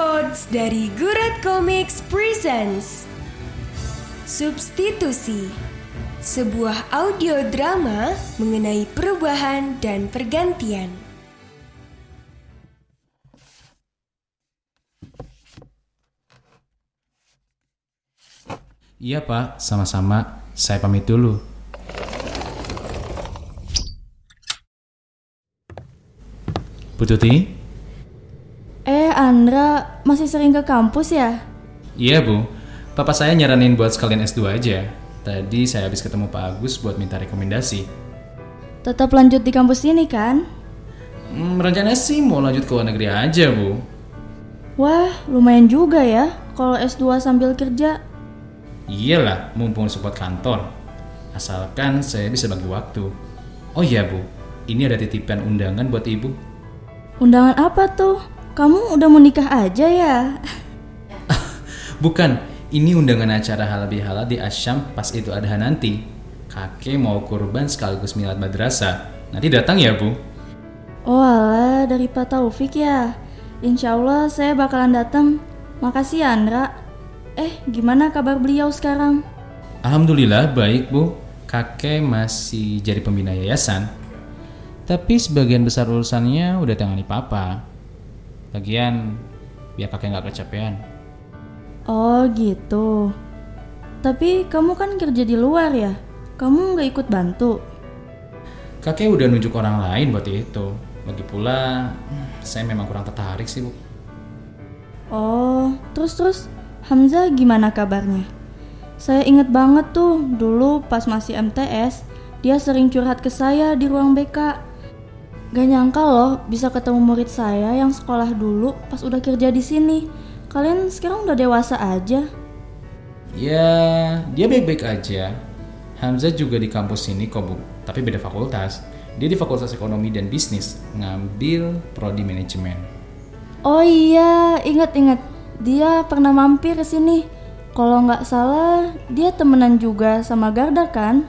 Quotes dari Gurat Comics Presents Substitusi Sebuah audio drama mengenai perubahan dan pergantian Iya pak, sama-sama. Saya pamit dulu. Bu Tuti? Andra masih sering ke kampus ya? Iya bu, papa saya nyaranin buat sekalian S2 aja. Tadi saya habis ketemu Pak Agus buat minta rekomendasi. Tetap lanjut di kampus ini kan? Hmm, rencananya sih mau lanjut ke luar negeri aja bu. Wah, lumayan juga ya kalau S2 sambil kerja. Iyalah, mumpung support kantor. Asalkan saya bisa bagi waktu. Oh iya bu, ini ada titipan undangan buat ibu. Undangan apa tuh? Kamu udah mau nikah aja ya? Bukan, ini undangan acara halal bihalal di Asyam pas itu ada nanti. Kakek mau kurban sekaligus milad madrasah. Nanti datang ya bu? Oh alah, dari Pak Taufik ya? Insya Allah saya bakalan datang. Makasih ya Andra. Eh, gimana kabar beliau sekarang? Alhamdulillah baik bu. Kakek masih jadi pembina yayasan. Tapi sebagian besar urusannya udah tangani papa. Lagian biar kakek nggak kecapean. Oh gitu. Tapi kamu kan kerja di luar ya? Kamu nggak ikut bantu? Kakek udah nunjuk orang lain buat itu. Lagi pula saya memang kurang tertarik sih bu. Oh, terus-terus Hamzah gimana kabarnya? Saya inget banget tuh dulu pas masih MTS, dia sering curhat ke saya di ruang BK. Gak nyangka loh bisa ketemu murid saya yang sekolah dulu pas udah kerja di sini. Kalian sekarang udah dewasa aja. Ya, dia baik-baik aja. Hamzah juga di kampus ini kok bu, tapi beda fakultas. Dia di Fakultas Ekonomi dan Bisnis, ngambil prodi manajemen. Oh iya, ingat-ingat. Dia pernah mampir ke sini. Kalau nggak salah, dia temenan juga sama Garda kan?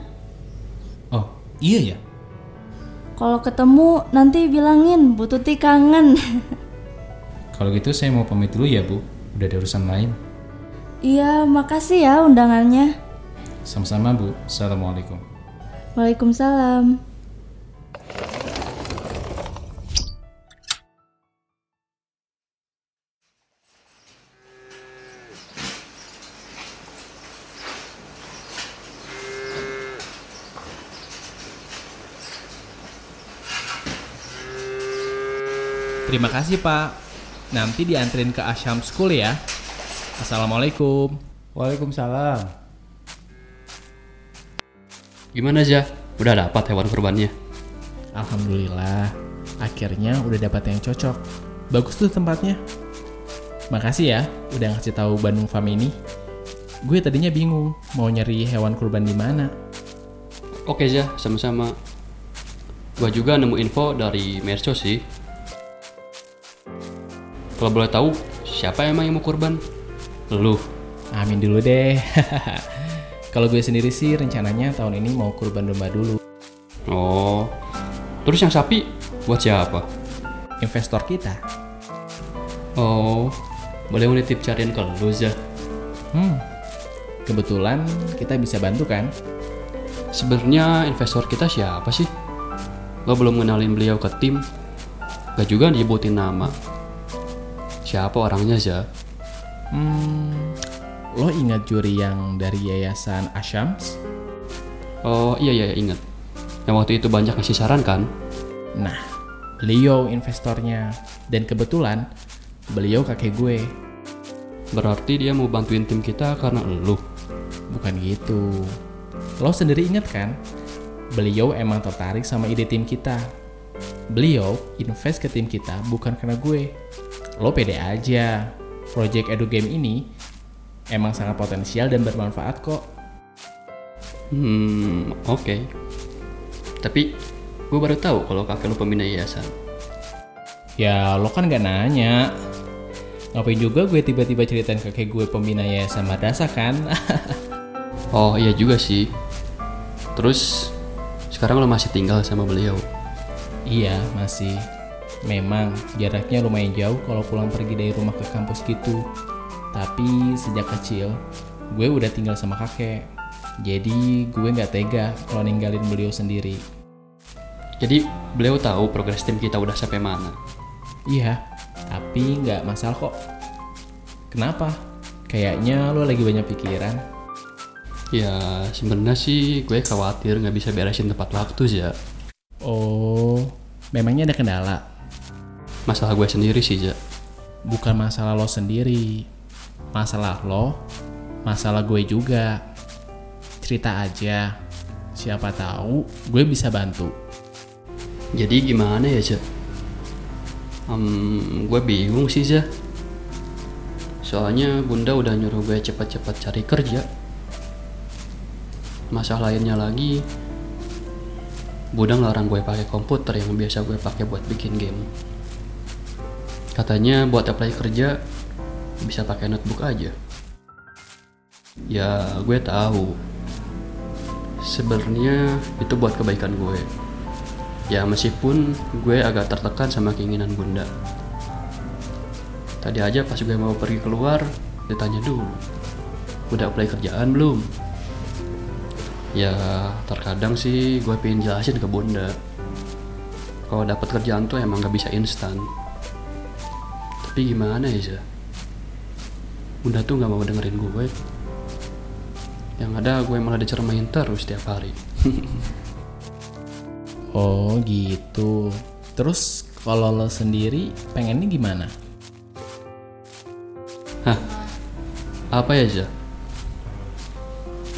Oh, iya ya? Kalau ketemu nanti bilangin Bu Tuti kangen. Kalau gitu saya mau pamit dulu ya bu, udah ada urusan lain. iya, makasih ya undangannya. Sama-sama bu, Assalamualaikum. Waalaikumsalam. Terima kasih Pak. Nanti dianterin ke Asyam School ya. Assalamualaikum. Waalaikumsalam. Gimana aja? Udah dapat hewan kurbannya? Alhamdulillah. Akhirnya udah dapat yang cocok. Bagus tuh tempatnya. Makasih ya udah ngasih tahu Bandung Farm ini. Gue tadinya bingung mau nyari hewan kurban di mana. Oke aja, sama-sama. Gua juga nemu info dari Merco sih. Kalau boleh tahu, siapa emang yang mau kurban? Lu. Amin dulu deh. Kalau gue sendiri sih rencananya tahun ini mau kurban domba dulu. Oh. Terus yang sapi buat siapa? Investor kita. Oh. Boleh nitip cariin ke lu. Hmm. Kebetulan kita bisa bantu kan? Sebenarnya investor kita siapa sih? Lo belum kenalin beliau ke tim. Gak juga nyebutin nama. Siapa orangnya aja? Hmm. Lo ingat juri yang dari yayasan Asyams? Oh iya iya inget. Yang waktu itu banyak ngasih saran kan? Nah, beliau investornya. Dan kebetulan, beliau kakek gue. Berarti dia mau bantuin tim kita karena lu. Bukan gitu. Lo sendiri ingat kan? Beliau emang tertarik sama ide tim kita. Beliau invest ke tim kita bukan karena gue. Lo pede aja. Project Edu Game ini emang sangat potensial dan bermanfaat kok. Hmm, oke. Tapi gue baru tahu kalau kakek lu pembina yayasan. Ya lo kan gak nanya. Ngapain juga gue tiba-tiba ceritain kakek gue pembina yayasan madrasah kan? Oh iya juga sih. Terus sekarang lo masih tinggal sama beliau. iya masih. Memang jaraknya lumayan jauh kalau pulang pergi dari rumah ke kampus gitu. Tapi sejak kecil gue udah tinggal sama kakek. Jadi gue nggak tega kalau ninggalin beliau sendiri. Jadi beliau tahu progres tim kita udah sampai mana. Iya, tapi nggak masalah kok. Kenapa? Kayaknya lo lagi banyak pikiran. Ya sebenarnya sih gue khawatir nggak bisa beresin tepat waktu sih ya. Oh, memangnya ada kendala? Masalah gue sendiri sih ya. Bukan masalah lo sendiri. Masalah lo, masalah gue juga. Cerita aja. Siapa tahu gue bisa bantu. Jadi gimana ya cak? Hmm, gue bingung sih Zah. Soalnya bunda udah nyuruh gue cepat-cepat cari kerja. Masalah lainnya lagi, bunda ngelarang gue pakai komputer yang biasa gue pakai buat bikin game. Katanya buat apply kerja bisa pakai notebook aja. Ya gue tahu. Sebenarnya itu buat kebaikan gue. Ya meskipun gue agak tertekan sama keinginan bunda. Tadi aja pas gue mau pergi keluar, ditanya dulu. Udah apply kerjaan belum? Ya terkadang sih gue pengen jelasin ke bunda. Kalau dapat kerjaan tuh emang gak bisa instan. Tapi gimana ya, Zah? Bunda tuh gak mau dengerin gue. Yang ada gue malah dicermain terus tiap hari. Oh gitu. Terus kalau lo sendiri pengennya gimana? Hah? Apa ya, Zah?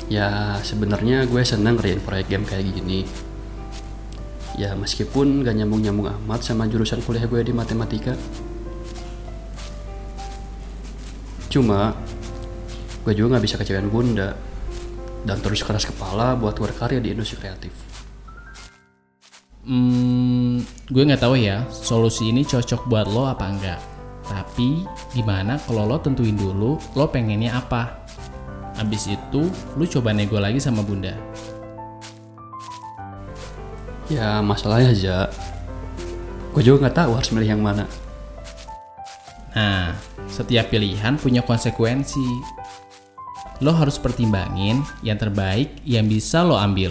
Ya, sebenarnya gue seneng ngerjain proyek game kayak gini. Ya, meskipun gak nyambung-nyambung amat sama jurusan kuliah gue di matematika. Cuma, gue juga gak bisa kecewain bunda. Dan terus keras kepala buat berkarya di industri kreatif. Hmm, gue nggak tahu ya solusi ini cocok buat lo apa enggak. Tapi gimana kalau lo tentuin dulu lo pengennya apa? Abis itu lo coba nego lagi sama bunda. Ya, masalahnya aja. Gue juga gak tahu harus milih yang mana. Nah, setiap pilihan punya konsekuensi. Lo harus pertimbangin yang terbaik yang bisa lo ambil.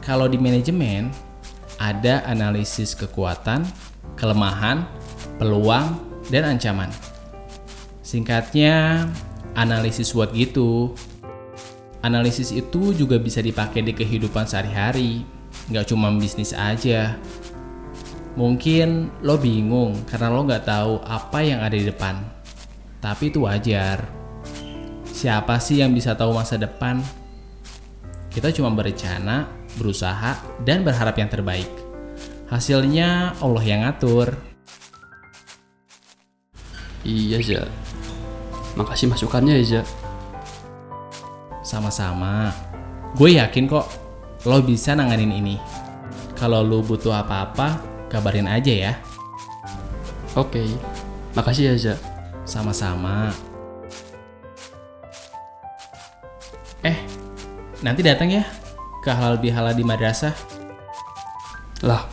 Kalau di manajemen, ada analisis kekuatan, kelemahan, peluang, dan ancaman. Singkatnya, analisis SWOT gitu. Analisis itu juga bisa dipakai di kehidupan sehari-hari, nggak cuma bisnis aja. Mungkin lo bingung karena lo nggak tahu apa yang ada di depan. Tapi itu wajar. Siapa sih yang bisa tahu masa depan? Kita cuma berencana, berusaha, dan berharap yang terbaik. Hasilnya Allah yang ngatur. Iya, Za. Makasih masukannya ya, Za. Sama-sama. Gue yakin kok lo bisa nanganin ini. Kalau lo butuh apa-apa, kabarin aja ya. Oke. Makasih ya, Za. Sama-sama. Eh, nanti datang ya ke halal bihala di madrasah. Lah,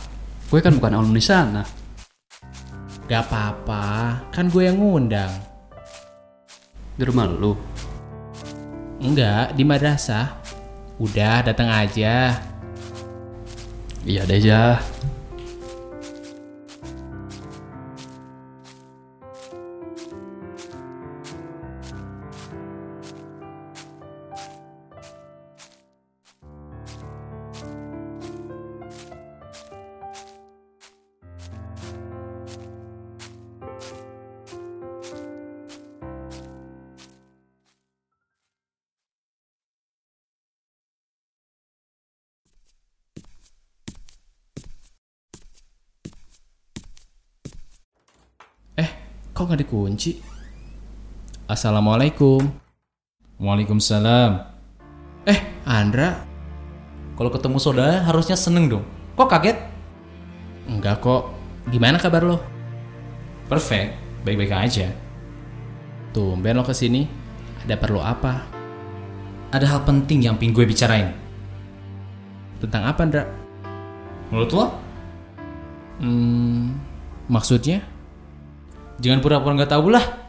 gue kan bukan alumni sana. Gak apa-apa, kan gue yang ngundang. Di rumah lu. Enggak, di madrasah. Udah, datang aja. Iya deh, Za. Kok nggak dikunci? Assalamualaikum. Waalaikumsalam. Eh, Andra? Kalau ketemu saudara harusnya seneng dong. Kok kaget? Enggak kok. Gimana kabar lo? Perfect, baik-baik aja. Tumben lo ke sini. Ada perlu apa? Ada hal penting yang pingin gue bicarain. Tentang apa, Andra? Menurut lo? Hmm, maksudnya? Jangan pura-pura nggak tahu lah.